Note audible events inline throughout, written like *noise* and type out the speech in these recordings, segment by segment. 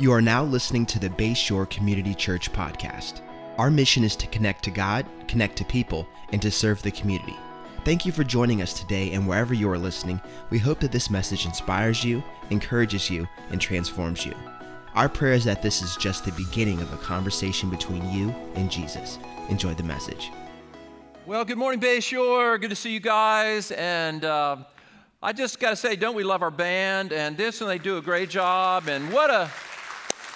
You are now listening to the Bayshore Community Church podcast. Our mission is to connect to God, connect to people, and to serve the community. Thank you for joining us today, and wherever you are listening, we hope that this message inspires you, encourages you, and transforms you. Our prayer is that this is just the beginning of a conversation between you and Jesus. Enjoy the message. Well, good morning, Bayshore. Good to see you guys. And uh, I just got to say, don't we love our band? And this, and they do a great job. And what a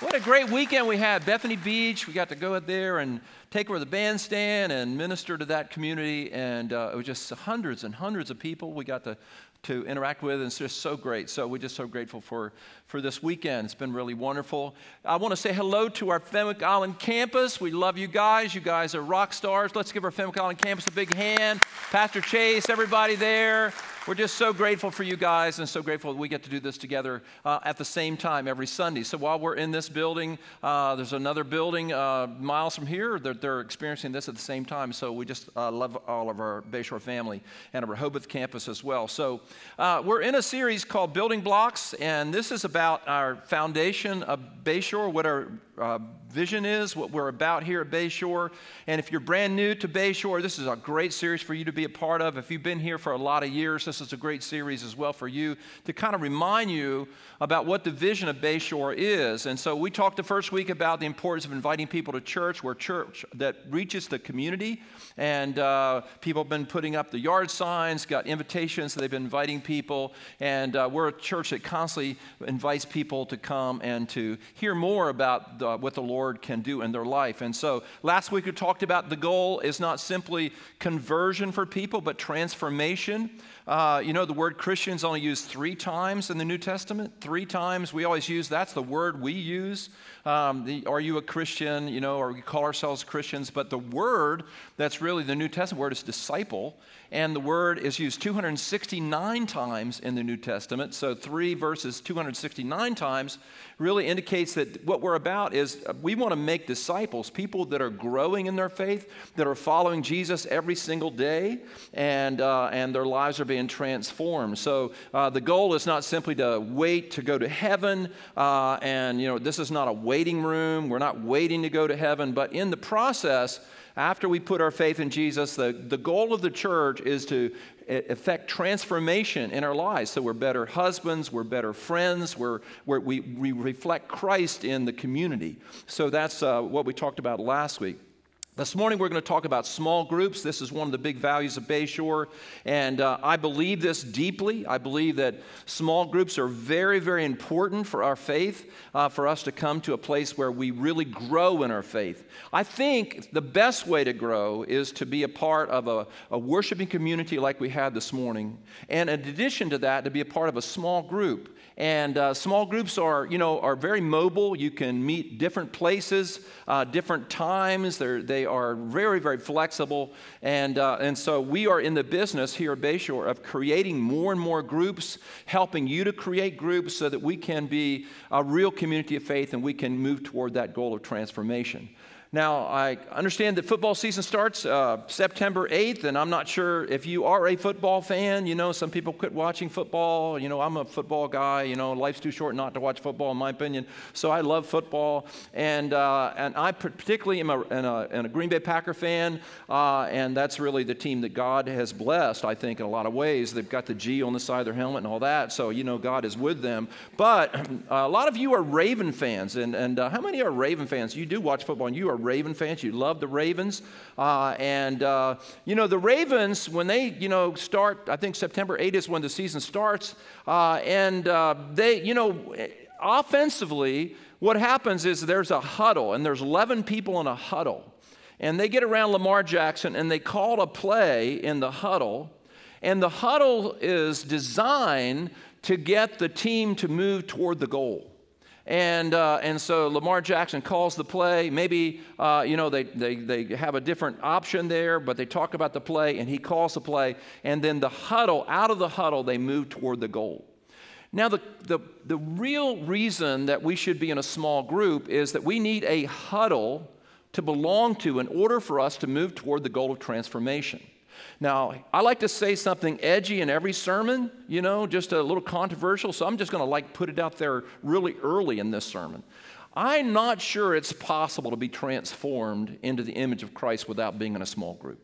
what a great weekend we had. Bethany Beach, we got to go there and take over the bandstand and minister to that community. And uh, it was just hundreds and hundreds of people we got to, to interact with. And it's just so great. So we're just so grateful for, for this weekend. It's been really wonderful. I want to say hello to our Fenwick Island campus. We love you guys. You guys are rock stars. Let's give our Fenwick Island campus a big hand. Pastor Chase, everybody there. We're just so grateful for you guys and so grateful that we get to do this together uh, at the same time every Sunday. So while we're in this building, uh, there's another building uh, miles from here that they're experiencing this at the same time. So we just uh, love all of our Bayshore family and our Rehoboth campus as well. So uh, we're in a series called Building Blocks, and this is about our foundation of Bayshore, what our uh, vision is, what we're about here at Bayshore. And if you're brand new to Bayshore, this is a great series for you to be a part of. If you've been here for a lot of years, this is a great series as well for you to kind of remind you about what the vision of Bayshore is. And so we talked the first week about the importance of inviting people to church. We're church that reaches the community. And uh, people have been putting up the yard signs, got invitations, they've been inviting people. And uh, we're a church that constantly invites people to come and to hear more about the, what the Lord can do in their life. And so last week we talked about the goal is not simply conversion for people, but transformation. Uh, you know, the word Christians only used three times in the New Testament. Three times. We always use that's the word we use. Um, the, are you a Christian? You know, or we call ourselves Christians. But the word that's really the New Testament word is disciple. And the word is used 269 times in the New Testament. So, three verses 269 times really indicates that what we're about is uh, we want to make disciples, people that are growing in their faith, that are following Jesus every single day, and, uh, and their lives are being transformed. So, uh, the goal is not simply to wait to go to heaven. Uh, and, you know, this is not a waiting room. We're not waiting to go to heaven. But in the process, after we put our faith in Jesus, the, the goal of the church is to effect transformation in our lives. So we're better husbands, we're better friends, we're, we're we, we reflect Christ in the community. So that's uh, what we talked about last week. This morning, we're going to talk about small groups. This is one of the big values of Bayshore. And uh, I believe this deeply. I believe that small groups are very, very important for our faith, uh, for us to come to a place where we really grow in our faith. I think the best way to grow is to be a part of a, a worshiping community like we had this morning. And in addition to that, to be a part of a small group. And uh, small groups are, you know, are very mobile. You can meet different places, uh, different times. They're, they are very, very flexible. And, uh, and so we are in the business here at Bayshore of creating more and more groups, helping you to create groups so that we can be a real community of faith and we can move toward that goal of transformation. Now, I understand that football season starts uh, September 8th, and I'm not sure if you are a football fan. You know, some people quit watching football. You know, I'm a football guy. You know, life's too short not to watch football, in my opinion. So I love football. And, uh, and I particularly am a, a, a, Green Bay Packer fan, uh, and that's really the team that God has blessed, I think, in a lot of ways. They've got the G on the side of their helmet and all that, so you know God is with them. But *clears throat* a lot of you are Raven fans, and, and uh, how many are Raven fans? You do watch football, and you are Raven fans. You love the Ravens. Uh, and, uh, you know, the Ravens, when they, you know, start, I think September 8th is when the season starts. Uh, and uh, they, you know, offensively, what happens is there's a huddle, and there's 11 people in a huddle. And they get around Lamar Jackson and they call a play in the huddle. And the huddle is designed to get the team to move toward the goal. And, uh, and so Lamar Jackson calls the play. Maybe, uh, you know, they, they, they have a different option there, but they talk about the play, and he calls the play. And then the huddle, out of the huddle, they move toward the goal. Now, the, the, the real reason that we should be in a small group is that we need a huddle to belong to in order for us to move toward the goal of transformation. Now, I like to say something edgy in every sermon, you know, just a little controversial, so I'm just going to like put it out there really early in this sermon. I'm not sure it's possible to be transformed into the image of Christ without being in a small group.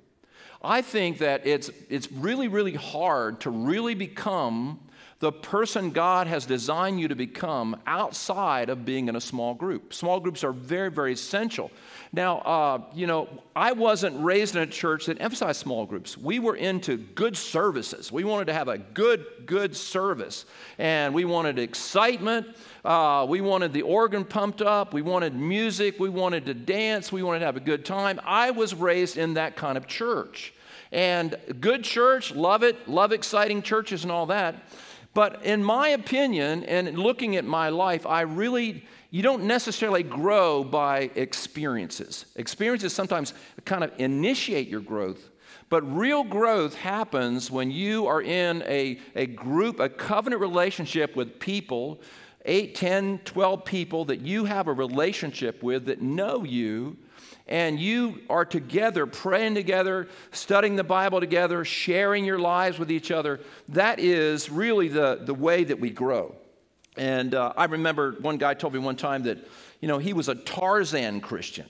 I think that it's, it's really, really hard to really become the person God has designed you to become outside of being in a small group. Small groups are very, very essential. Now, uh, you know, I wasn't raised in a church that emphasized small groups. We were into good services. We wanted to have a good, good service. And we wanted excitement. Uh, we wanted the organ pumped up. We wanted music. We wanted to dance. We wanted to have a good time. I was raised in that kind of church. And good church, love it, love exciting churches and all that. But in my opinion, and looking at my life, I really you don't necessarily grow by experiences. Experiences sometimes kind of initiate your growth, but real growth happens when you are in a, a group, a covenant relationship with people, 8, 10, 12 people that you have a relationship with that know you, and you are together, praying together, studying the Bible together, sharing your lives with each other. That is really the, the way that we grow. And uh, I remember one guy told me one time that, you know, he was a Tarzan Christian.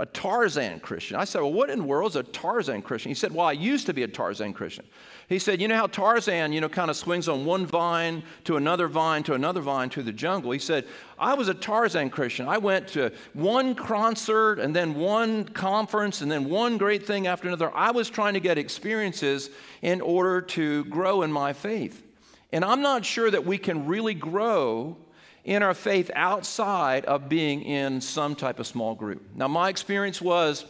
A Tarzan Christian. I said, Well, what in the world is a Tarzan Christian? He said, Well, I used to be a Tarzan Christian. He said, You know how Tarzan, you know, kind of swings on one vine to another vine to another vine to the jungle? He said, I was a Tarzan Christian. I went to one concert and then one conference and then one great thing after another. I was trying to get experiences in order to grow in my faith. And I'm not sure that we can really grow in our faith outside of being in some type of small group. Now, my experience was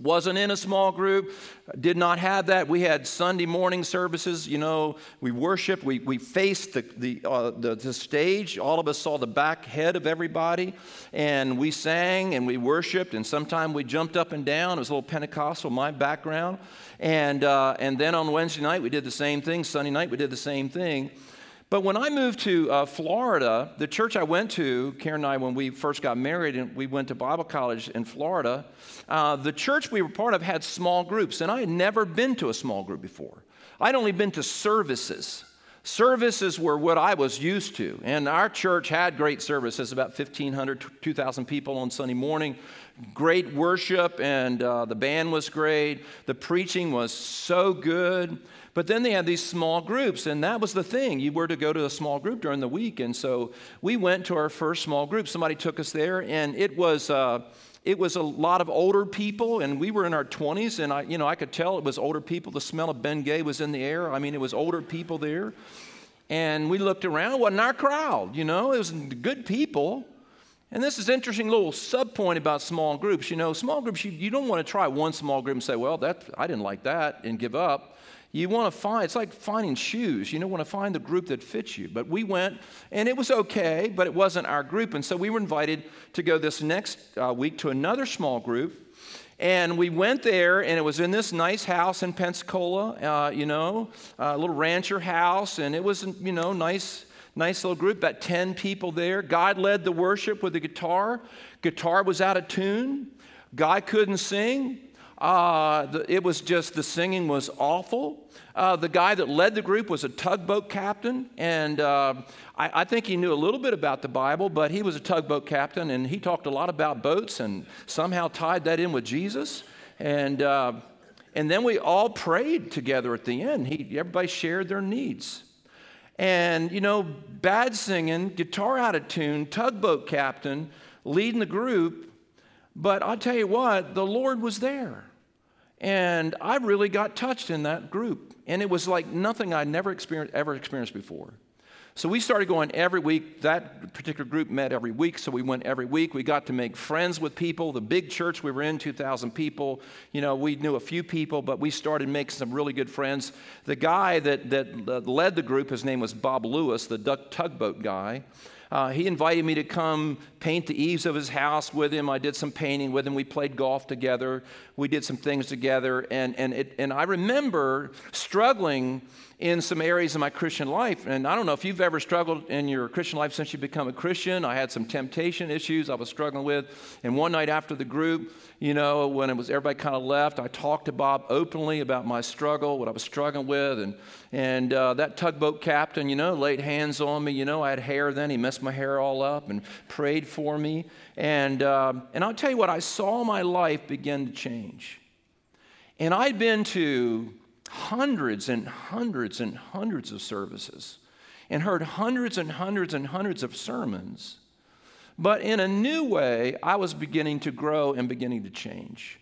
wasn't in a small group did not have that we had sunday morning services you know we worshiped we, we faced the, the, uh, the, the, stage all of us saw the back head of everybody and we sang and we worshiped and sometimes we jumped up and down it was a little pentecostal my background and, uh, and then on Wednesday night, we did the same thing. Sunday night, we did the same thing. But when I moved to uh, Florida, the church I went to, Karen and I, when we first got married and we went to Bible college in Florida, uh, the church we were part of had small groups, and I had never been to a small group before. I'd only been to services. Services were what I was used to, and our church had great services, about 1,500, 2,000 people on Sunday morning great worship, and uh, the band was great. The preaching was so good. But then they had these small groups, and that was the thing. You were to go to a small group during the week. And so we went to our first small group. Somebody took us there, and it was. Uh, it was a lot of older people, and we were in our 20s, and I, you know, I could tell it was older people. The smell of Bengay was in the air. I mean, it was older people there. And we looked around, it wasn't our crowd, you know, it was good people. And this is interesting little sub point about small groups. You know, small groups, you, you don't want to try one small group and say, well, that, I didn't like that and give up. You want to find, it's like finding shoes. You don't want to find the group that fits you. But we went, and it was okay, but it wasn't our group. And so we were invited to go this next uh, week to another small group. And we went there, and it was in this nice house in Pensacola, uh, you know, a little rancher house, and it was, you know, nice Nice little group, about 10 people there. God led the worship with the guitar. Guitar was out of tune. Guy couldn't sing. Uh, the, it was just, the singing was awful. Uh, the guy that led the group was a tugboat captain, and uh, I, I, think he knew a little bit about the Bible, but he was a tugboat captain, and he talked a lot about boats and somehow tied that in with Jesus. And, uh, and then we all prayed together at the end. He, everybody shared their needs. And, you know, bad singing, guitar out of tune, tugboat captain, leading the group. But I'll tell you what, the Lord was there. And I really got touched in that group. And it was like nothing I'd never experienced, ever experienced before. So we started going every week. That particular group met every week, so we went every week. We got to make friends with people. The big church we were in, 2,000 people, you know, we knew a few people, but we started making some really good friends. The guy that, that led the group, his name was Bob Lewis, the duck tugboat guy. Uh, he invited me to come paint the eaves of his house with him. I did some painting with him. We played golf together. We did some things together. And, and, it, and I remember struggling in some areas of my Christian life. And I don't know if you've ever struggled in your Christian life since you become a Christian. I had some temptation issues I was struggling with. And one night after the group, you know, when it was everybody kind of left, I talked to Bob openly about my struggle, what I was struggling with. And, and uh, that tugboat captain, you know, laid hands on me. You know, I had hair then. He messed my hair all up and prayed for me. And, uh, and I'll tell you what, I saw my life begin to change. And I'd been to hundreds and hundreds and hundreds of services and heard hundreds and hundreds and hundreds of sermons. But in a new way, I was beginning to grow and beginning to change.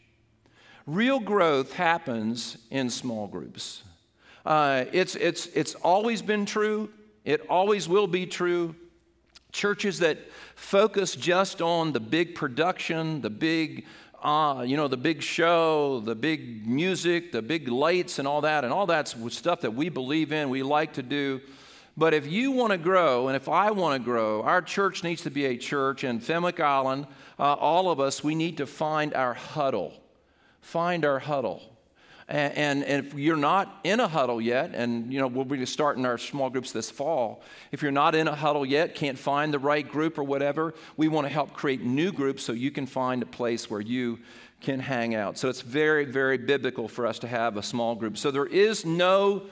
Real growth happens in small groups. Uh, it's, it's, it's always been true, it always will be true. Churches that focus just on the big production, the big uh, you know, the big show, the big music, the big lights, and all that, and all that's stuff that we believe in, we like to do. But if you want to grow, and if I want to grow, our church needs to be a church, and Fenwick Island, uh, all of us, we need to find our huddle. Find our huddle. And, and, if you're not in a huddle yet, and you know we'll be starting our small groups this fall. If you're not in a huddle yet, can't find the right group or whatever, we want to help create new groups so you can find a place where you can hang out. So it's very, very biblical for us to have a small group. So there is no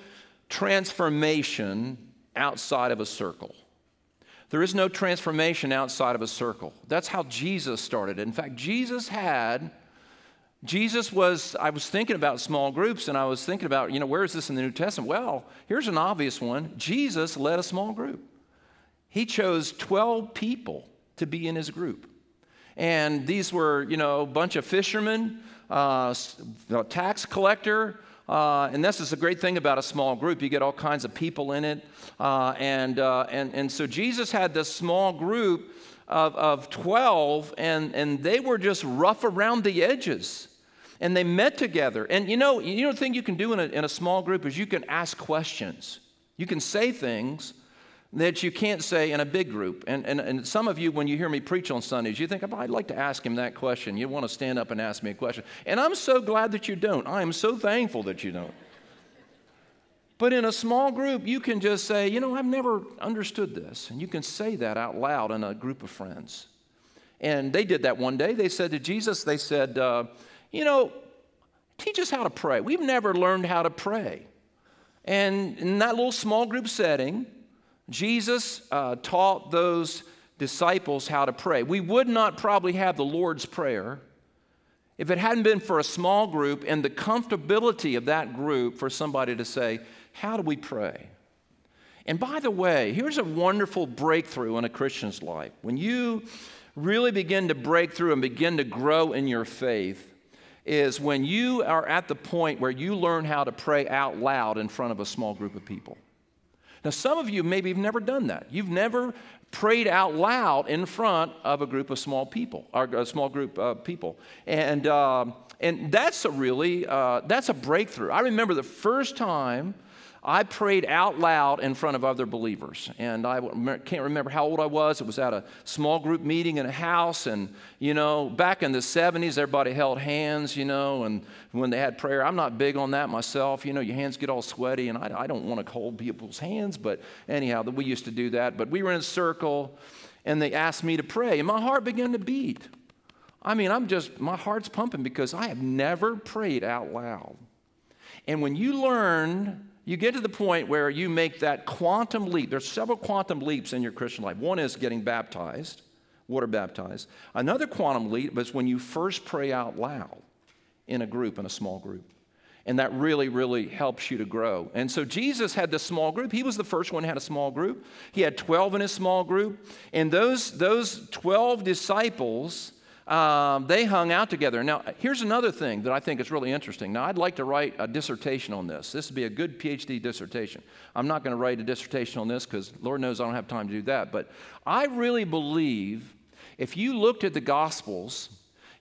transformation outside of a circle. There is no transformation outside of a circle. That's how Jesus started. In fact, Jesus had Jesus was, I was thinking about small groups and I was thinking about, you know, where is this in the New Testament? Well, here's an obvious one Jesus led a small group. He chose 12 people to be in his group. And these were, you know, a bunch of fishermen, uh, a tax collector, uh, and this is a great thing about a small group. You get all kinds of people in it. Uh, and, uh, and, and so Jesus had this small group of, of 12, and, and they were just rough around the edges. And they met together. And you know, you know the thing you can do in a, in a small group is you can ask questions. You can say things that you can't say in a big group. And, and, and some of you, when you hear me preach on Sundays, you think, oh, I'd like to ask him that question. You want to stand up and ask me a question. And I'm so glad that you don't. I am so thankful that you don't. But in a small group, you can just say, you know, I've never understood this. And you can say that out loud in a group of friends. And they did that one day. They said to Jesus, they said, uh, you know, teach us how to pray. We've never learned how to pray. And in that little small group setting, Jesus uh, taught those disciples how to pray. We would not probably have the Lord's Prayer if it hadn't been for a small group and the comfortability of that group for somebody to say, how do we pray? And by the way, here's a wonderful breakthrough in a Christian's life. When you really begin to break through and begin to grow in your faith, is when you are at the point where you learn how to pray out loud in front of a small group of people. Now, some of you maybe have never done that. You've never prayed out loud in front of a group of small people, or a small group of people, and um, and that's a really uh, that's a breakthrough. I remember the first time I prayed out loud in front of other believers. And I can't remember how old I was. It was at a small group meeting in a house. And, you know, back in the 70s, everybody held hands, you know, and when they had prayer, I'm not big on that myself. You know, your hands get all sweaty, and I, I don't want to hold people's hands. But anyhow, we used to do that. But we were in a circle, and they asked me to pray, and my heart began to beat. I mean, I'm just, my heart's pumping because I have never prayed out loud. And when you learn you get to the point where you make that quantum leap. There's several quantum leaps in your Christian life. One is getting baptized, water baptized. Another quantum leap is when you first pray out loud in a group, in a small group. And that really, really helps you to grow. And so Jesus had this small group. He was the first one who had a small group. He had 12 in his small group. And those, those 12 disciples, um, they hung out together. Now, here's another thing that I think is really interesting. Now, I'd like to write a dissertation on this. This would be a good PhD dissertation. I'm not going to write a dissertation on this because Lord knows I don't have time to do that. But I really believe if you looked at the Gospels,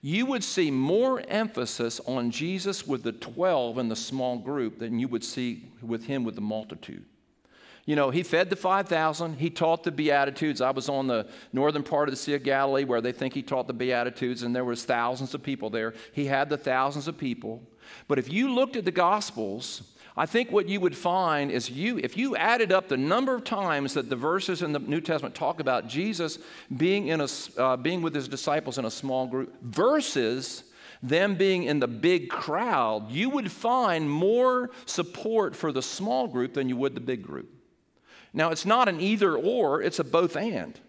you would see more emphasis on Jesus with the 12 in the small group than you would see with him with the multitude. You know, he fed the 5,000. He taught the Beatitudes. I was on the northern part of the Sea of Galilee where they think he taught the Beatitudes, and there was thousands of people there. He had the thousands of people. But if you looked at the Gospels, I think what you would find is you, if you added up the number of times that the verses in the New Testament talk about Jesus being, in a, uh, being with his disciples in a small group versus them being in the big crowd, you would find more support for the small group than you would the big group. Now, it's not an either or, it's a both and.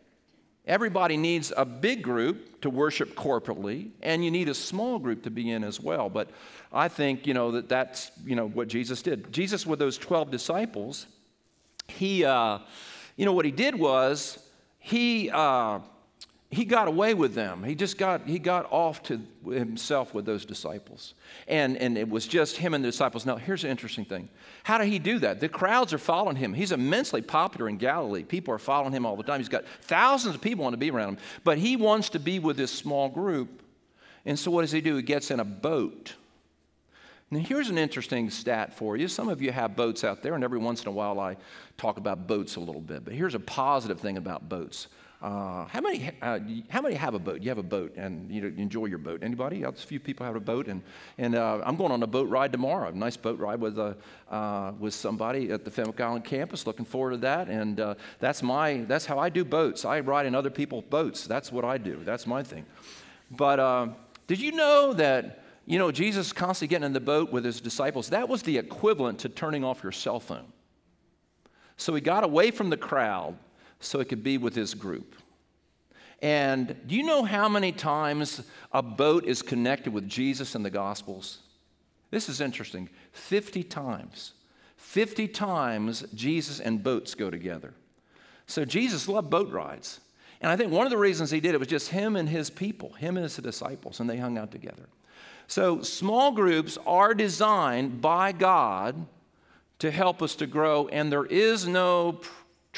Everybody needs a big group to worship corporately, and you need a small group to be in as well. But I think, you know, that that's, you know, what Jesus did. Jesus, with those 12 disciples, he, uh, you know, what he did was he, uh, he got away with them. He just got, he got off to himself with those disciples. And, and it was just him and the disciples. Now, here's an interesting thing. How did he do that? The crowds are following him. He's immensely popular in Galilee. People are following him all the time. He's got thousands of people want to be around him. But he wants to be with this small group. And so what does he do? He gets in a boat. Now, here's an interesting stat for you. Some of you have boats out there, and every once in a while I talk about boats a little bit. But here's a positive thing about boats uh, how many? Uh, how many have a boat? You have a boat, and you enjoy your boat. Anybody? A few people have a boat, and and uh, I'm going on a boat ride tomorrow. A nice boat ride with uh, uh, with somebody at the Fenwick Island campus. Looking forward to that, and that's my that's how I do boats. I ride in other people's boats. That's what I do. That's my thing. But did you know that? You know, Jesus constantly getting in the boat with his disciples. That was the equivalent to turning off your cell phone. So he got away from the crowd so he could be with his group. And do you know how many times a boat is connected with Jesus in the Gospels? This is interesting 50 times. 50 times Jesus and boats go together. So Jesus loved boat rides. And I think one of the reasons he did it was just him and his people, him and his disciples, and they hung out together. So small groups are designed by God to help us to grow, and there is no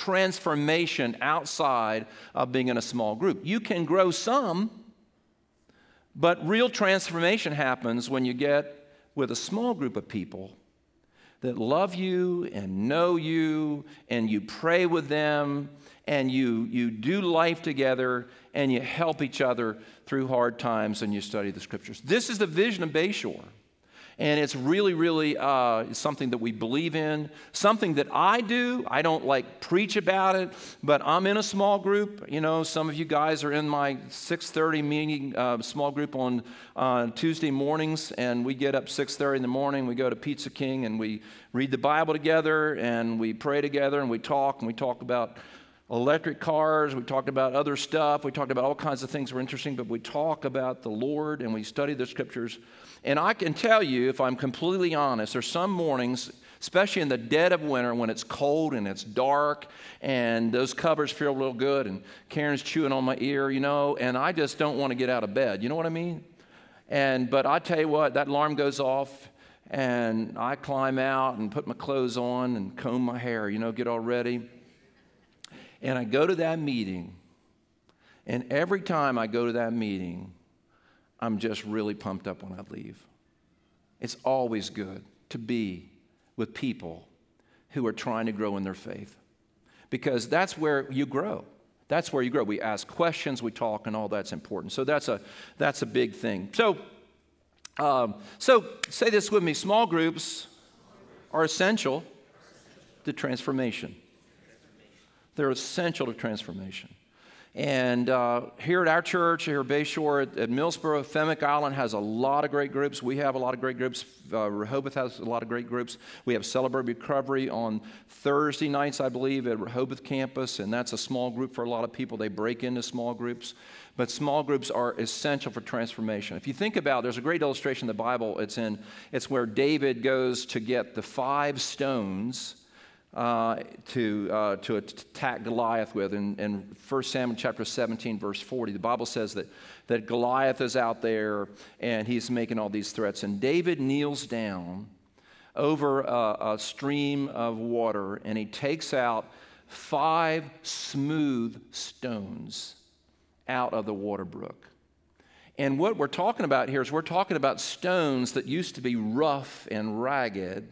transformation outside of being in a small group. You can grow some, but real transformation happens when you get with a small group of people that love you and know you, and you pray with them, and you, you do life together, and you help each other through hard times, and you study the scriptures. This is the vision of Bayshore. And it's really, really uh, something that we believe in, something that I do. I don't like preach about it, but I'm in a small group. You know, some of you guys are in my 6:30 meeting, uh, small group on uh, Tuesday mornings, and we get up 6:30 in the morning. We go to Pizza King and we read the Bible together, and we pray together, and we talk, and we talk about electric cars, we talked about other stuff, we talked about all kinds of things that were interesting, but we talk about the Lord and we study the scriptures. And I can tell you, if I'm completely honest, there's some mornings, especially in the dead of winter when it's cold and it's dark and those covers feel real good and Karen's chewing on my ear, you know, and I just don't want to get out of bed. You know what I mean? And but I tell you what, that alarm goes off and I climb out and put my clothes on and comb my hair, you know, get all ready and I go to that meeting, and every time I go to that meeting, I'm just really pumped up when I leave. It's always good to be with people who are trying to grow in their faith because that's where you grow. That's where you grow. We ask questions, we talk, and all that's important. So that's a, that's a big thing. So, um, so say this with me small groups are essential to transformation. They're essential to transformation. And uh, here at our church, here at Bayshore at, at Millsboro, Fenwick Island has a lot of great groups. We have a lot of great groups. Uh, Rehoboth has a lot of great groups. We have Celebrate Recovery on Thursday nights, I believe, at Rehoboth campus, and that's a small group for a lot of people. They break into small groups. But small groups are essential for transformation. If you think about, there's a great illustration in the Bible. It's in. It's where David goes to get the five stones uh, to, uh, to attack Goliath with. In, in 1 Samuel chapter 17, verse 40, the Bible says that, that Goliath is out there and he's making all these threats. And David kneels down over a, a stream of water and he takes out five smooth stones out of the water brook. And what we're talking about here is we're talking about stones that used to be rough and ragged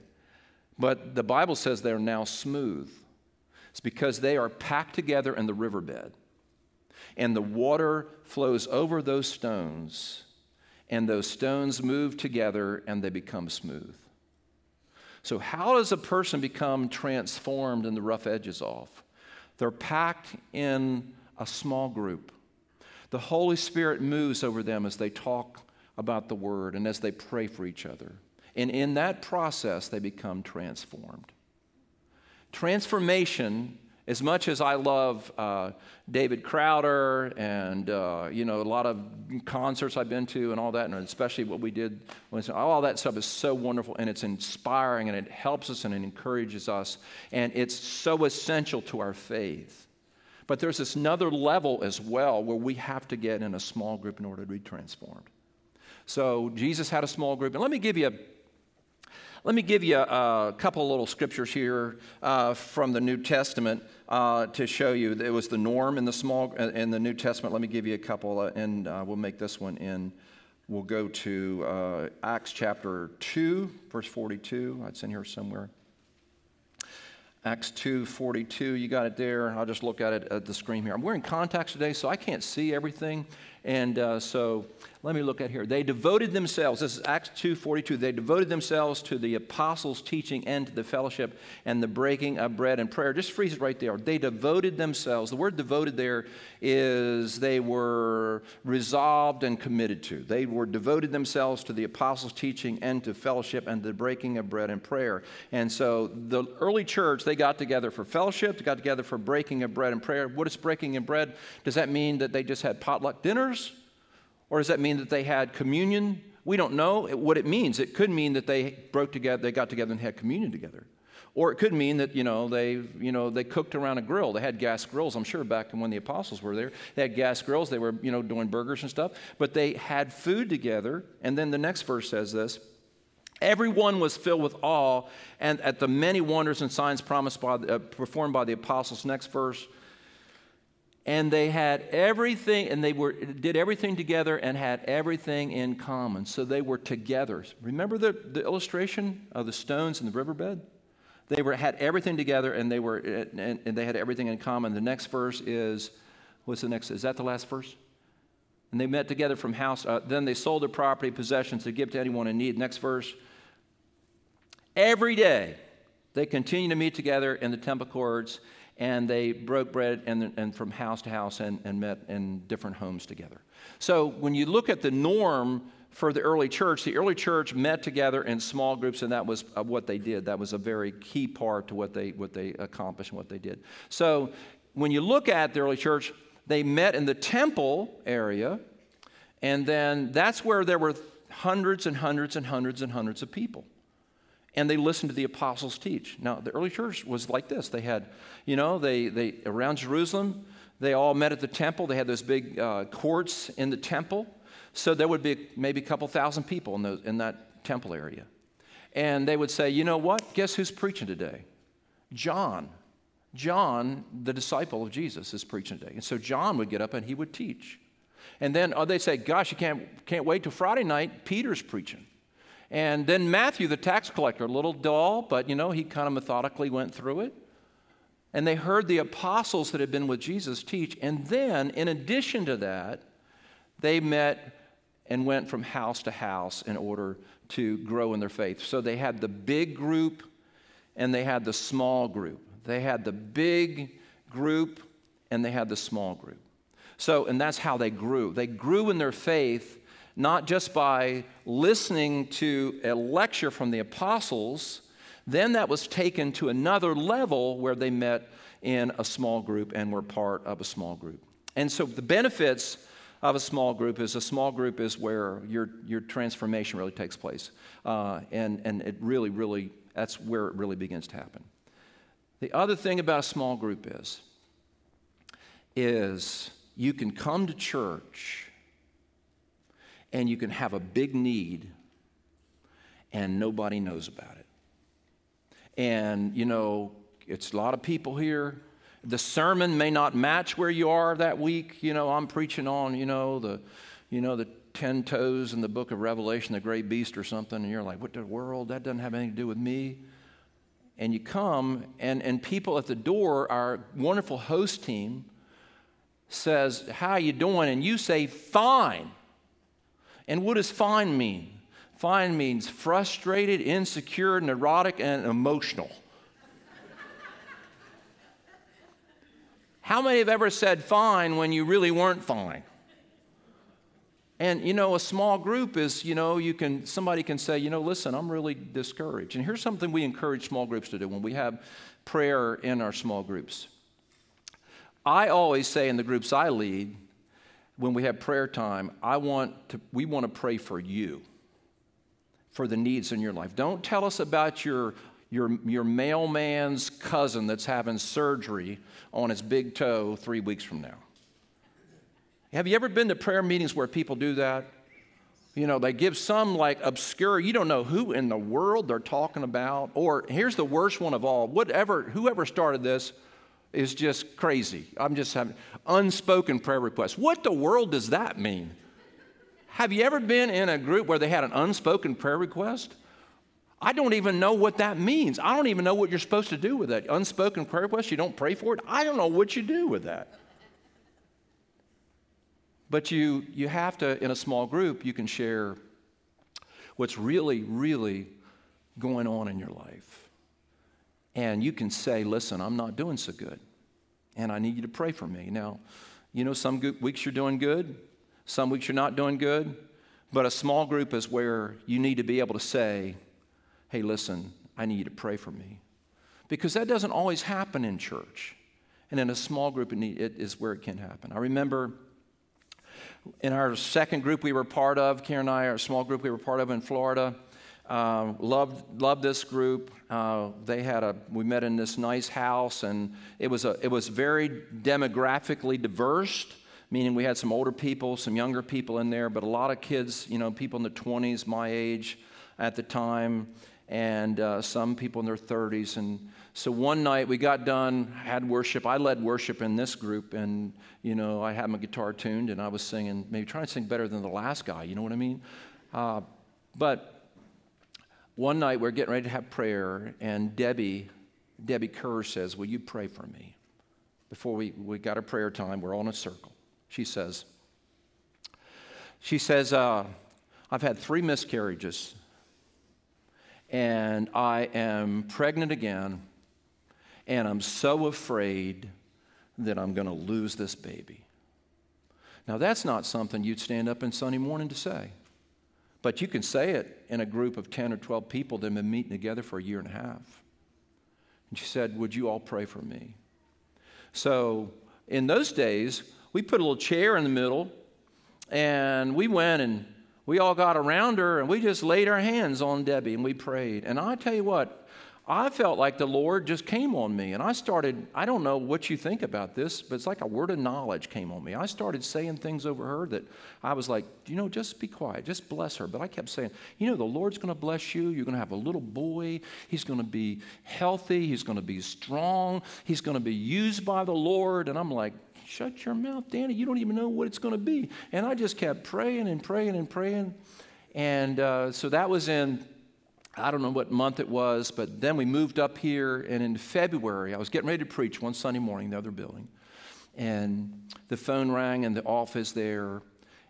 but the Bible says they're now smooth. It's because they are packed together in the riverbed. And the water flows over those stones, and those stones move together and they become smooth. So, how does a person become transformed and the rough edges off? They're packed in a small group. The Holy Spirit moves over them as they talk about the Word and as they pray for each other. And in that process, they become transformed. Transformation as much as I love uh, David Crowder and uh, you know a lot of concerts I've been to and all that, and especially what we did, all that stuff is so wonderful and it's inspiring and it helps us and it encourages us and it's so essential to our faith. But there's this another level as well where we have to get in a small group in order to be transformed. So Jesus had a small group, and let me give you a let me give you a, couple little scriptures here uh, from the New Testament uh, to show you it was the norm in the small in the New Testament. Let me give you a couple, uh, and uh, we'll make this one in. We'll go to uh, Acts chapter two, verse forty-two. It's in here somewhere. Acts 2:42, you got it there. I'll just look at it at the screen here. I'm wearing contacts today, so I can't see everything. And uh, so let me look at here. They devoted themselves, this is Acts 2.42, they devoted themselves to the apostles' teaching and to the fellowship and the breaking of bread and prayer. Just freeze it right there. They devoted themselves. The word devoted there is they were resolved and committed to. They were devoted themselves to the apostles' teaching and to fellowship and the breaking of bread and prayer. And so the early church, they got together for fellowship, they got together for breaking of bread and prayer. What is breaking of bread? Does that mean that they just had potluck dinners? Or does that mean that they had communion? We don't know what it means. It could mean that they broke together, they got together and had communion together. Or it could mean that, you know, they, you know, they cooked around a grill. They had gas grills, I'm sure, back when the apostles were there. They had gas grills. They were, you know, doing burgers and stuff. But they had food together. And then the next verse says this Everyone was filled with awe and at the many wonders and signs promised by, uh, performed by the apostles. Next verse and they had everything and they were did everything together and had everything in common. So they were together. Remember the, the illustration of the stones in the riverbed? They were had everything together and they were and, and they had everything in common. The next verse is what's the next is that the last verse? And they met together from house uh, then they sold their property possessions to give to anyone in need. Next verse. Every day they continued to meet together in the temple courts and they broke bread and, and from house to house and, and met in different homes together. So when you look at the norm for the early church, the early church met together in small groups, and that was uh, what they did. That was a very key part to what they, what they accomplished and what they did. So when you look at the early church, they met in the temple area, and then that's where there were hundreds and hundreds and hundreds and hundreds of people and they listened to the apostles teach. Now, the early church was like this. They had, you know, they, they around Jerusalem, they all met at the temple. They had those big uh, courts in the temple. So there would be maybe a couple thousand people in, those, in that temple area. And they would say, you know what? Guess who's preaching today? John. John, the disciple of Jesus, is preaching today. And so John would get up and he would teach. And then oh, they'd say, gosh, you can't, can't wait till Friday night. Peter's preaching. And then Matthew, the tax collector, a little dull, but you know, he kind of methodically went through it. And they heard the apostles that had been with Jesus teach. And then, in addition to that, they met and went from house to house in order to grow in their faith. So they had the big group and they had the small group. They had the big group and they had the small group. So, and that's how they grew. They grew in their faith not just by listening to a lecture from the apostles, then that was taken to another level where they met in a small group and were part of a small group. And so the benefits of a small group is a small group is where your, your transformation really takes place. Uh, and, and it really, really, that's where it really begins to happen. The other thing about a small group is, is you can come to church and you can have a big need and nobody knows about it. And, you know, it's a lot of people here. The sermon may not match where you are that week. You know, I'm preaching on, you know, the, you know, the 10 toes in the book of Revelation, the great beast or something, and you're like, what the world? That doesn't have anything to do with me. And you come, and, and people at the door, our wonderful host team, says, How you doing? And you say, Fine. And what does fine mean? Fine means frustrated, insecure, neurotic, and emotional. How many have ever said fine when you really weren't fine? And you know, a small group is, you know, you can somebody can say, you know, listen, I'm really discouraged. And here's something we encourage small groups to do when we have prayer in our small groups. I always say in the groups I lead, when we have prayer time, I want to, we want to pray for you, for the needs in your life. Don't tell us about your, your, your mailman's cousin that's having surgery on his big toe three weeks from now. Have you ever been to prayer meetings where people do that? You know, they give some like obscure, you don't know who in the world they're talking about. Or here's the worst one of all whatever, whoever started this is just crazy. I'm just having unspoken prayer requests. What the world does that mean? Have you ever been in a group where they had an unspoken prayer request? I don't even know what that means. I don't even know what you're supposed to do with that. Unspoken prayer request, you don't pray for it. I don't know what you do with that. But you, you have to, in a small group, you can share what's really, really going on in your life. And you can say, listen, I'm not doing so good. And I need you to pray for me. Now, you know, some weeks you're doing good, some weeks you're not doing good. But a small group is where you need to be able to say, hey, listen, I need you to pray for me. Because that doesn't always happen in church. And in a small group, it, need, it is where it can happen. I remember in our second group we were part of, Karen and I, our small group we were part of in Florida, uh, loved, loved this group. Uh, they had a, we met in this nice house, and it was, a, it was very demographically diverse, meaning we had some older people, some younger people in there, but a lot of kids, you know, people in the 20s, my age at the time, and uh, some people in their 30s. And so one night we got done, had worship. I led worship in this group, and you know I had my guitar tuned, and I was singing, maybe trying to sing better than the last guy. You know what I mean? Uh, but one night we're getting ready to have prayer, and Debbie, Debbie Kerr says, "Will you pray for me?" Before we, we got our prayer time, we're all in a circle. She says, she says, uh, I've had three miscarriages, and I am pregnant again and I'm so afraid that I'm going to lose this baby. Now, that's not something you'd stand up in Sunday morning to say. But you can say it in a group of 10 or 12 people that have been meeting together for a year and a half. And she said, Would you all pray for me? So, in those days, we put a little chair in the middle and we went and we all got around her and we just laid our hands on Debbie and we prayed. And I tell you what, I felt like the Lord just came on me. And I started, I don't know what you think about this, but it's like a word of knowledge came on me. I started saying things over her that I was like, you know, just be quiet, just bless her. But I kept saying, you know, the Lord's going to bless you. You're going to have a little boy. He's going to be healthy. He's going to be strong. He's going to be used by the Lord. And I'm like, shut your mouth, Danny. You don't even know what it's going to be. And I just kept praying and praying and praying. And uh, so that was in I don't know what month it was, but then we moved up here, and in February, I was getting ready to preach one Sunday morning in the other building, and the phone rang in the office there,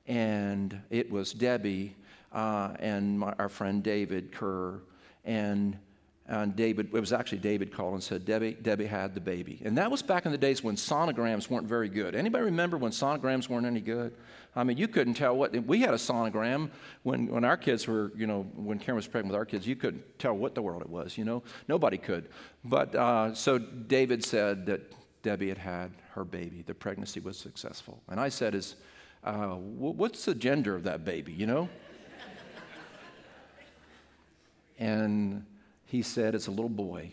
and it was Debbie uh, and my, our friend David Kerr, and and David, it was actually David called and said, Debbie, Debbie had the baby. And that was back in the days when sonograms weren't very good. Anybody remember when sonograms weren't any good? I mean, you couldn't tell what, we had a sonogram when, when our kids were, you know, when Karen was pregnant with our kids, you couldn't tell what the world it was, you know? Nobody could. But uh, so David said that Debbie had had her baby. The pregnancy was successful. And I said, is, uh, what's the gender of that baby, you know? *laughs* and he said, It's a little boy.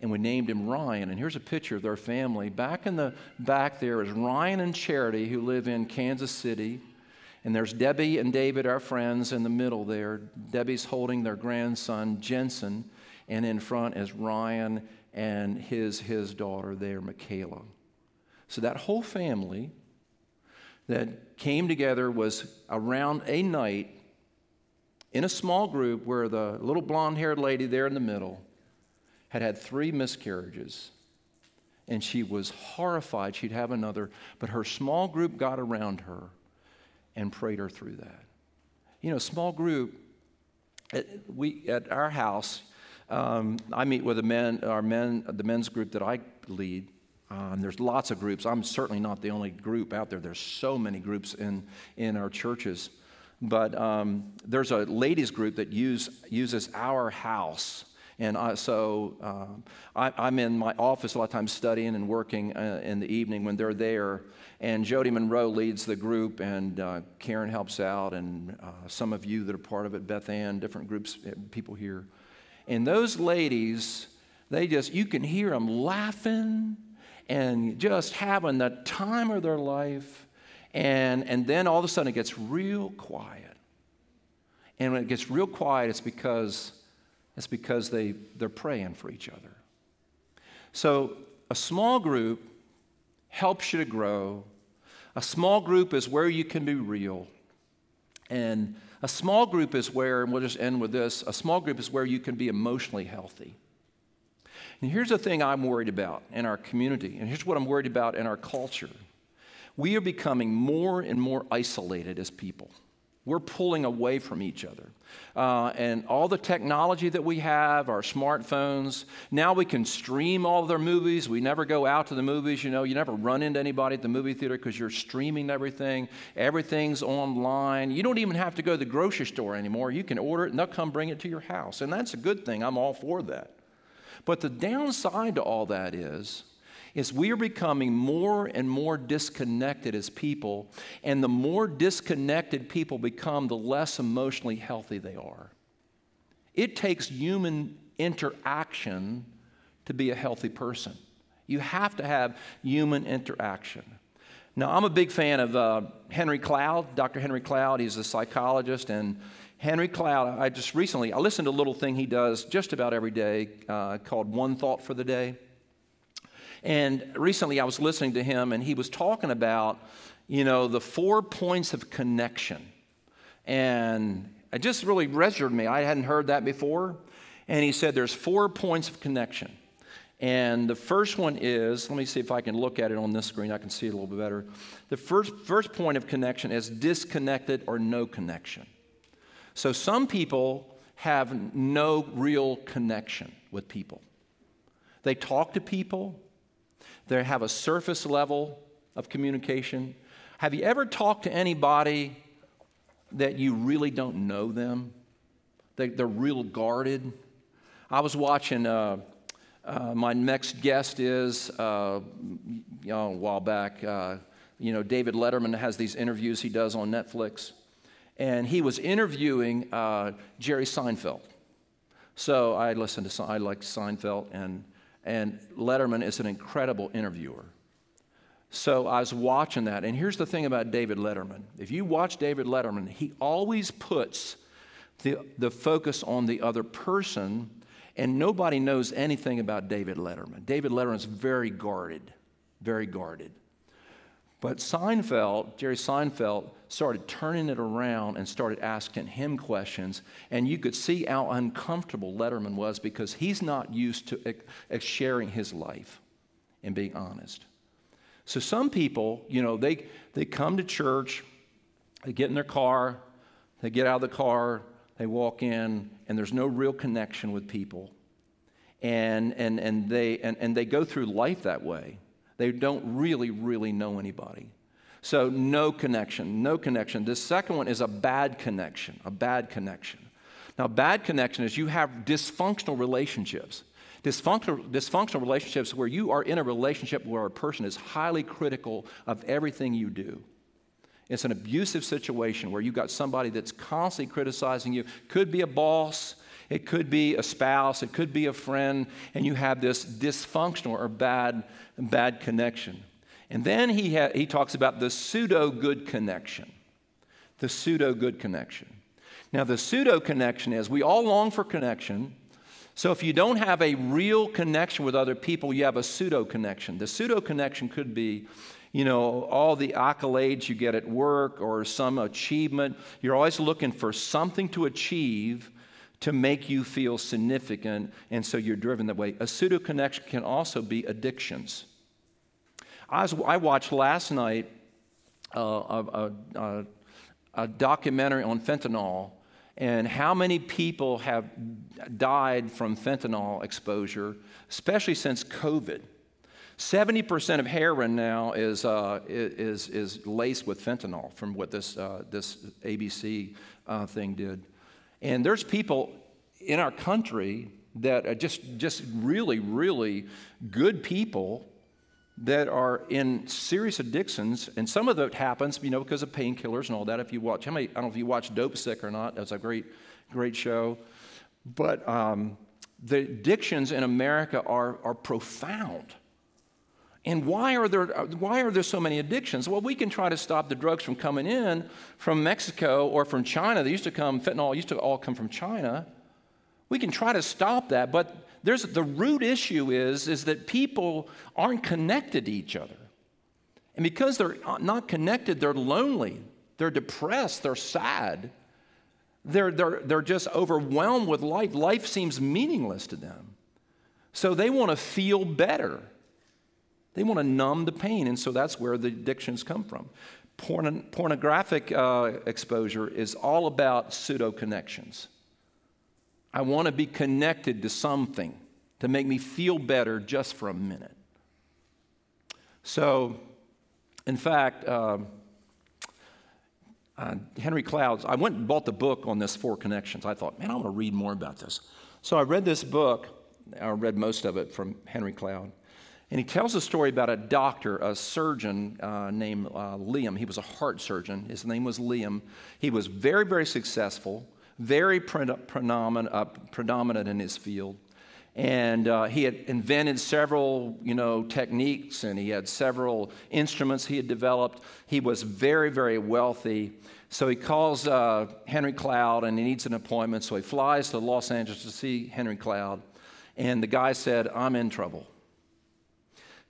And we named him Ryan. And here's a picture of their family. Back in the back there is Ryan and Charity, who live in Kansas City. And there's Debbie and David, our friends, in the middle there. Debbie's holding their grandson, Jensen. And in front is Ryan and his, his daughter there, Michaela. So that whole family that came together was around a night in a small group where the little blonde haired lady there in the middle had had three miscarriages. And she was horrified she'd have another, but her small group got around her and prayed her through that. you know, small group, at, we, at our house, um, I meet with the men, our men, the men's group that I lead. Um, there's lots of groups. I'm certainly not the only group out there. There's so many groups in, in our churches. But um, there's a ladies group that use, uses our house. And I, so um, I, am in my office a lot of times studying and working uh, in the evening when they're there. And Jody Monroe leads the group, and uh, Karen helps out, and uh, some of you that are part of it, Beth Ann, different groups, uh, people here. And those ladies, they just, you can hear them laughing and just having the time of their life. And, and then all of a sudden it gets real quiet. And when it gets real quiet, it's because, it's because they, they're praying for each other. So a small group helps you to grow. A small group is where you can be real. And a small group is where, and we'll just end with this a small group is where you can be emotionally healthy. And here's the thing I'm worried about in our community, and here's what I'm worried about in our culture. We are becoming more and more isolated as people. We're pulling away from each other. Uh, and all the technology that we have, our smartphones, now we can stream all of their movies. We never go out to the movies. You know, you never run into anybody at the movie theater because you're streaming everything. Everything's online. You don't even have to go to the grocery store anymore. You can order it and they'll come bring it to your house. And that's a good thing. I'm all for that. But the downside to all that is, is we are becoming more and more disconnected as people, and the more disconnected people become, the less emotionally healthy they are. It takes human interaction to be a healthy person. You have to have human interaction. Now, I'm a big fan of uh, Henry Cloud, Dr. Henry Cloud. He's a psychologist, and Henry Cloud, I just recently, I listened to a little thing he does just about every day uh, called One Thought for the Day. And recently I was listening to him and he was talking about, you know, the four points of connection. And it just really registered me. I hadn't heard that before. And he said there's four points of connection. And the first one is, let me see if I can look at it on this screen. I can see it a little bit better. The first, first point of connection is disconnected or no connection. So some people have no real connection with people. They talk to people, they have a surface level of communication. Have you ever talked to anybody that you really don't know them? They, are real guarded. I was watching, uh, uh, my next guest is, uh, you know, a while back, uh, you know, David Letterman has these interviews he does on Netflix and he was interviewing uh, Jerry Seinfeld. So I listened to I like Seinfeld, and and Letterman is an incredible interviewer. So I was watching that, and here's the thing about David Letterman: if you watch David Letterman, he always puts the the focus on the other person, and nobody knows anything about David Letterman. David Letterman is very guarded, very guarded. But Seinfeld, Jerry Seinfeld, started turning it around and started asking him questions. And you could see how uncomfortable Letterman was because he's not used to sharing his life and being honest. So some people, you know, they, they come to church, they get in their car, they get out of the car, they walk in, and there's no real connection with people. And, and, and, they, and, and they go through life that way. They don't really, really know anybody. So, no connection, no connection. This second one is a bad connection, a bad connection. Now, bad connection is you have dysfunctional relationships. Dysfunctional, dysfunctional relationships where you are in a relationship where a person is highly critical of everything you do. It's an abusive situation where you've got somebody that's constantly criticizing you. Could be a boss, it could be a spouse, it could be a friend, and you have this dysfunctional or bad, bad connection. And then he, ha- he talks about the pseudo good connection. The pseudo good connection. Now, the pseudo connection is we all long for connection. So, if you don't have a real connection with other people, you have a pseudo connection. The pseudo connection could be, you know, all the accolades you get at work or some achievement. You're always looking for something to achieve to make you feel significant, and so you're driven that way. A pseudo connection can also be addictions. I, was, I watched last night uh, a, a, a documentary on fentanyl and how many people have died from fentanyl exposure, especially since COVID. 70% of heroin now is, uh, is, is laced with fentanyl from what this, uh, this ABC uh, thing did. And there's people in our country that are just, just really, really good people that are in serious addictions, and some of it happens, you know, because of painkillers and all that. If you watch, how many? I don't know if you watch Dopesick or not. That's a great, great show. But um, the addictions in America are are profound. And why are there uh, why are there so many addictions? Well, we can try to stop the drugs from coming in from Mexico or from China. They used to come fentanyl used to all come from China. We can try to stop that, but there's, the root issue is, is that people aren't connected to each other. And because they're not connected, they're lonely, they're depressed, they're sad, they're, they're, they're just overwhelmed with life. Life seems meaningless to them. So they want to feel better. They want to numb the pain, and so that's where the addictions come from. Porn, pornographic uh, exposure is all about pseudo connections. I want to be connected to something to make me feel better just for a minute. So, in fact, uh, uh, Henry Clouds, I went and bought the book on this Four Connections. I thought, man, I want to read more about this. So I read this book, I read most of it from Henry Cloud. And he tells a story about a doctor, a surgeon uh, named uh, Liam. He was a heart surgeon. His name was Liam. He was very, very successful very predominant, uh, predominant in his field. And uh, he had invented several, you know, techniques, and he had several instruments he had developed. He was very, very wealthy. So he calls uh, Henry Cloud, and he needs an appointment. So he flies to Los Angeles to see Henry Cloud. And the guy said, "I'm in trouble."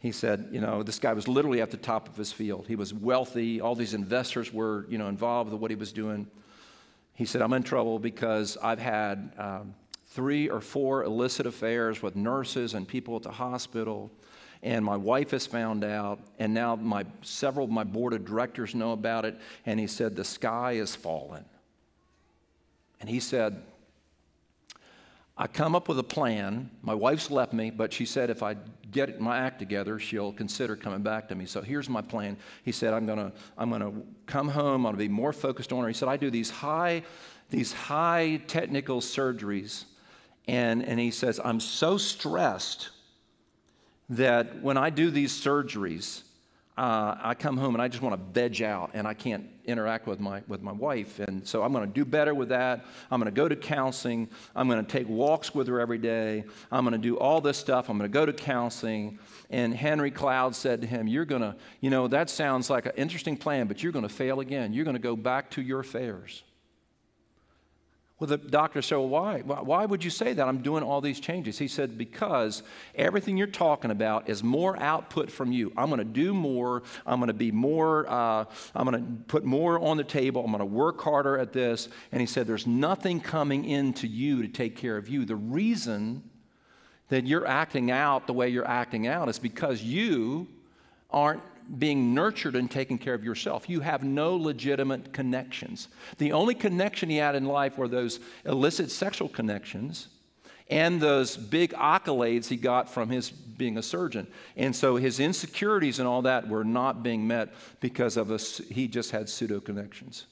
He said, you know, this guy was literally at the top of his field. He was wealthy. All these investors were, you know, involved with what he was doing. He said, I'm in trouble because I've had um, three or four illicit affairs with nurses and people at the hospital. And my wife has found out, and now my, several of my board of directors know about it. And he said, The sky is falling. And he said, I come up with a plan. My wife's left me, but she said if I get my act together, she'll consider coming back to me. So here's my plan. He said, I'm gonna, I'm gonna come home, I'm gonna be more focused on her. He said, I do these high, these high technical surgeries. And, and he says, I'm so stressed that when I do these surgeries, uh, I come home and I just want to veg out and I can't interact with my, with my wife. And so I'm going to do better with that. I'm going to go to counseling. I'm going to take walks with her every day. I'm going to do all this stuff. I'm going to go to counseling. And Henry Cloud said to him, You're going to, you know, that sounds like an interesting plan, but you're going to fail again. You're going to go back to your affairs. Well, the doctor said, well, why? Why would you say that? I'm doing all these changes. He said, because everything you're talking about is more output from you. I'm going to do more. I'm going to be more, uh, I'm going to put more on the table. I'm going to work harder at this. And he said, there's nothing coming into you to take care of you. The reason that you're acting out the way you're acting out is because you aren't being nurtured and taking care of yourself. You have no legitimate connections. The only connection he had in life were those illicit sexual connections and those big accolades he got from his being a surgeon. And so his insecurities and all that were not being met because of a, he just had pseudo connections.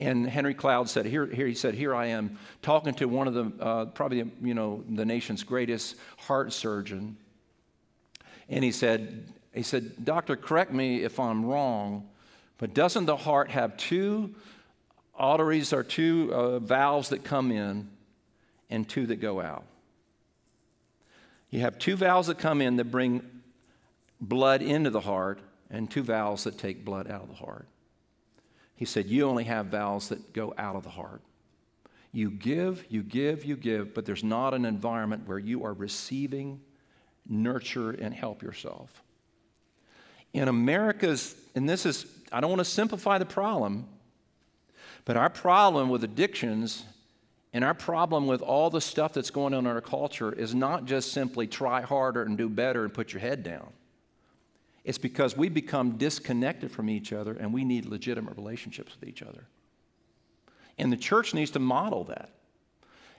And Henry Cloud said, here, here he said, here I am talking to one of the, uh, probably, you know, the nation's greatest heart surgeon. And he said, he said, Doctor, correct me if I'm wrong, but doesn't the heart have two arteries or two uh, valves that come in and two that go out? You have two valves that come in that bring blood into the heart and two valves that take blood out of the heart. He said, You only have valves that go out of the heart. You give, you give, you give, but there's not an environment where you are receiving, nurture, and help yourself in America's, and this is, I don't want to simplify the problem, but our problem with addictions and our problem with all the stuff that's going on in our culture is not just simply try harder and do better and put your head down. It's because we become disconnected from each other and we need legitimate relationships with each other. And the church needs to model that.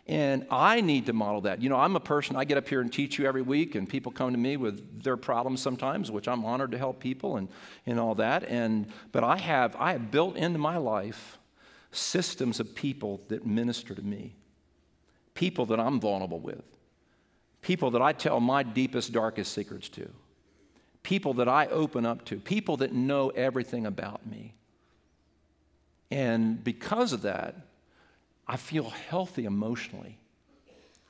And I need to model that. You know, I'm a person, I get up here and teach you every week, and people come to me with their problems sometimes, which I'm honored to help people and, and all that. And, but I have, I have built into my life systems of people that minister to me, people that I'm vulnerable with, people that I tell my deepest, darkest secrets to, people that I open up to, people that know everything about me. And because of that, I feel healthy emotionally.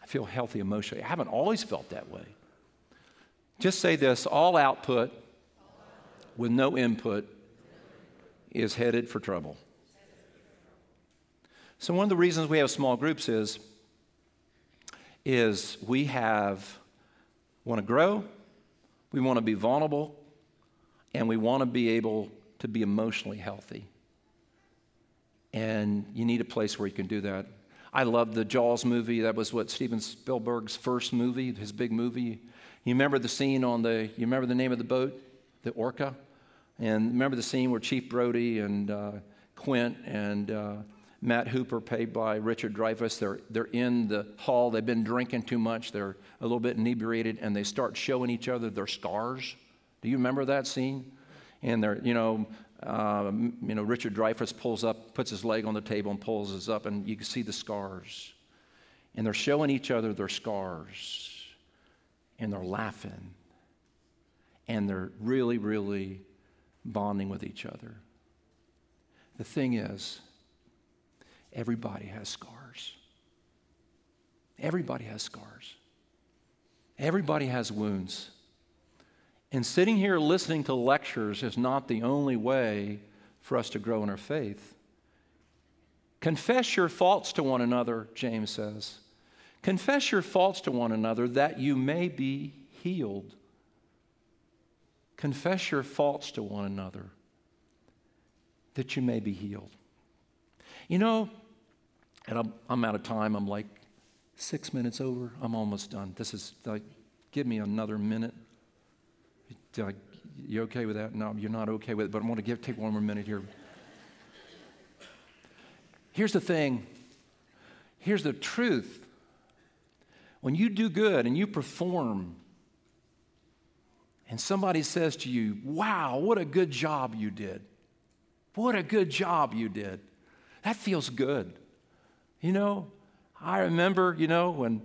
I feel healthy emotionally. I haven't always felt that way. Just say this all output with no input is headed for trouble. So one of the reasons we have small groups is is we have want to grow, we want to be vulnerable, and we want to be able to be emotionally healthy. And you need a place where you can do that. I love the Jaws movie. That was what Steven Spielberg's first movie, his big movie. You remember the scene on the, you remember the name of the boat, the Orca? And remember the scene where Chief Brody and uh, Quint and uh, Matt Hooper, paid by Richard Dreyfuss, they're, they're in the hall. They've been drinking too much. They're a little bit inebriated, and they start showing each other their scars. Do you remember that scene? And they're, you know, um, you know, Richard Dreyfuss pulls up, puts his leg on the table and pulls us up, and you can see the scars. And they're showing each other their scars, and they're laughing, and they're really, really bonding with each other. The thing is, everybody has scars. Everybody has scars. Everybody has wounds. And sitting here listening to lectures is not the only way for us to grow in our faith. Confess your faults to one another, James says. Confess your faults to one another that you may be healed. Confess your faults to one another that you may be healed. You know, and I'm, I'm out of time. I'm like six minutes over. I'm almost done. This is like, give me another minute. You okay with that? No, you're not okay with it, but I want to give, take one more minute here. Here's the thing. Here's the truth. When you do good and you perform, and somebody says to you, Wow, what a good job you did. What a good job you did. That feels good. You know, I remember, you know, when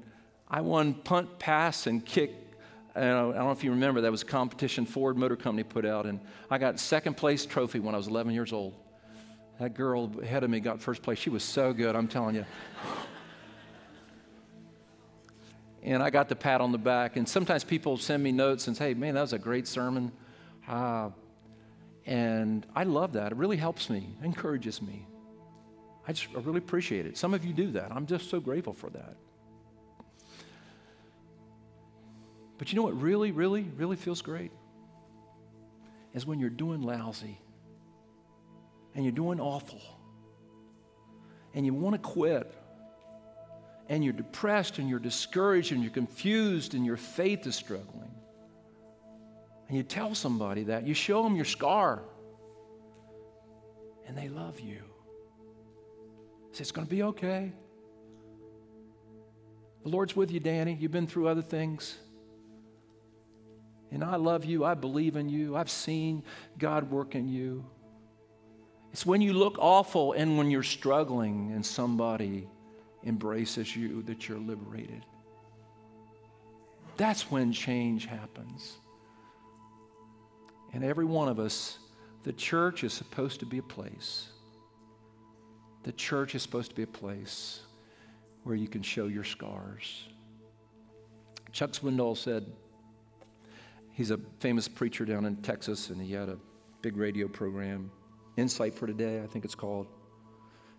I won punt, pass, and kick I don't know if you remember, that was a competition Ford Motor Company put out, and I got second place trophy when I was 11 years old. That girl ahead of me got first place. She was so good, I'm telling you. and I got the pat on the back. And sometimes people send me notes and say, hey, man, that was a great sermon. Uh, and I love that. It really helps me, encourages me. I just I really appreciate it. Some of you do that. I'm just so grateful for that. But you know what really, really, really feels great? Is when you're doing lousy and you're doing awful and you want to quit and you're depressed and you're discouraged and you're confused and your faith is struggling. And you tell somebody that, you show them your scar, and they love you. Say, it's going to be okay. The Lord's with you, Danny. You've been through other things. And I love you. I believe in you. I've seen God work in you. It's when you look awful and when you're struggling and somebody embraces you that you're liberated. That's when change happens. And every one of us, the church is supposed to be a place. The church is supposed to be a place where you can show your scars. Chuck Swindoll said, He's a famous preacher down in Texas, and he had a big radio program, Insight for Today, I think it's called.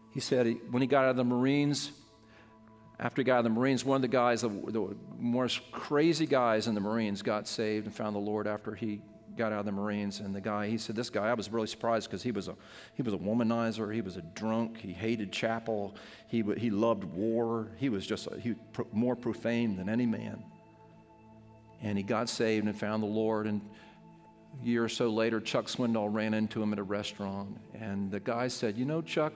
He said he, when he got out of the Marines, after he got out of the Marines, one of the guys, the, the most crazy guys in the Marines, got saved and found the Lord after he got out of the Marines. And the guy, he said, this guy, I was really surprised because he was a he was a womanizer, he was a drunk, he hated chapel, he he loved war, he was just a, he more profane than any man and he got saved and found the Lord. And a year or so later, Chuck Swindoll ran into him at a restaurant. And the guy said, You know, Chuck,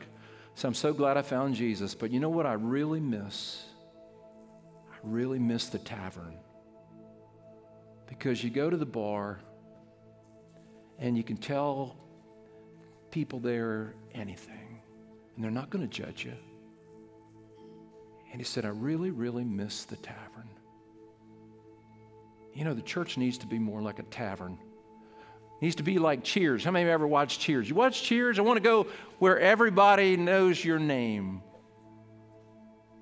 So I'm so glad I found Jesus. But you know what I really miss? I really miss the tavern. Because you go to the bar and you can tell people there anything, and they're not going to judge you. And he said, I really, really miss the tavern. You know, the church needs to be more like a tavern. It needs to be like Cheers. How many of you ever watched Cheers? You watch Cheers? I want to go where everybody knows your name.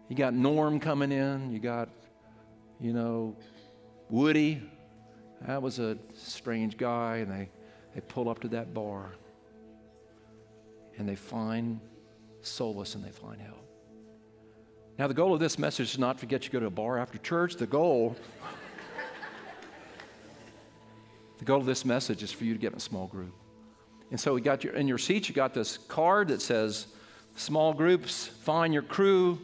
You got Norm coming in. You got, you know, Woody. That was a strange guy, and they, they pull up to that bar and they find solace and they find help. Now, the goal of this message is not to get you to go to a bar after church. The goal, the goal of this message is for you to get in a small group. And so we got your in your seat, you got this card that says small groups, find your crew.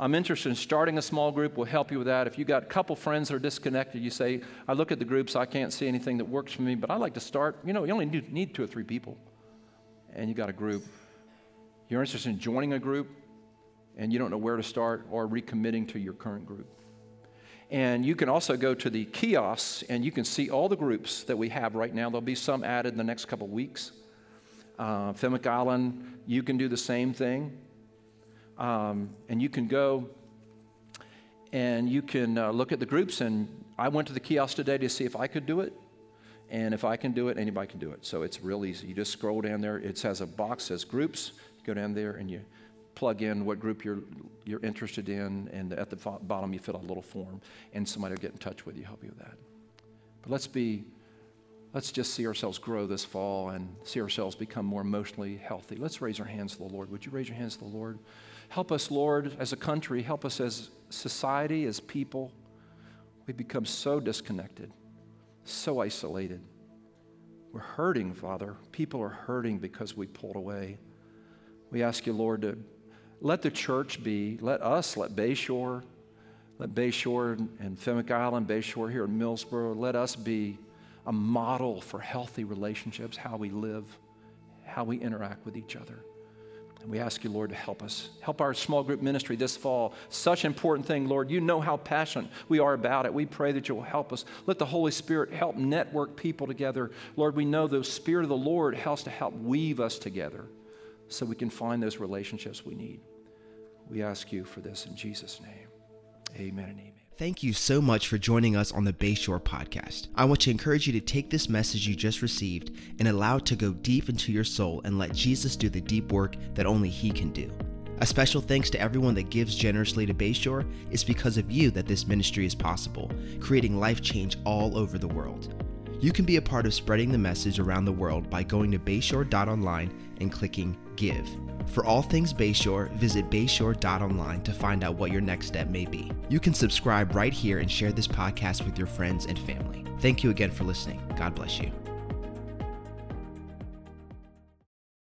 I'm interested in starting a small group. We'll help you with that. If you got a couple friends that are disconnected, you say, I look at the groups, I can't see anything that works for me, but I'd like to start. You know, you only need two or three people, and you got a group. You're interested in joining a group, and you don't know where to start or recommitting to your current group. And you can also go to the kiosks and you can see all the groups that we have right now. There'll be some added in the next couple weeks. Uh, Fenwick Island, you can do the same thing. Um, and you can go and you can uh, look at the groups. And I went to the kiosk today to see if I could do it. And if I can do it, anybody can do it. So it's real easy. You just scroll down there. It has a box says groups. You go down there and you plug in what group you're, you're interested in, and at the bottom you fill out a little form, and somebody will get in touch with you, help you with that. But let's be, let's just see ourselves grow this fall and see ourselves become more emotionally healthy. Let's raise our hands to the Lord. Would you raise your hands to the Lord? Help us, Lord, as a country, help us as society, as people. We become so disconnected, so isolated. We're hurting, Father. People are hurting because we pulled away. We ask you, Lord, to let the church be, let us, let Bayshore, let Bayshore and Fenwick Island, Bayshore here in Millsboro, let us be a model for healthy relationships, how we live, how we interact with each other. And we ask you, Lord, to help us. Help our small group ministry this fall. Such an important thing, Lord. You know how passionate we are about it. We pray that you will help us. Let the Holy Spirit help network people together. Lord, we know the Spirit of the Lord helps to help weave us together so we can find those relationships we need. We ask you for this in Jesus' name. Amen and amen. Thank you so much for joining us on the Bayshore podcast. I want to encourage you to take this message you just received and allow it to go deep into your soul and let Jesus do the deep work that only He can do. A special thanks to everyone that gives generously to Bayshore. It's because of you that this ministry is possible, creating life change all over the world. You can be a part of spreading the message around the world by going to bayshore.online and clicking Give. For all things Bayshore, visit bayshore.online to find out what your next step may be. You can subscribe right here and share this podcast with your friends and family. Thank you again for listening. God bless you.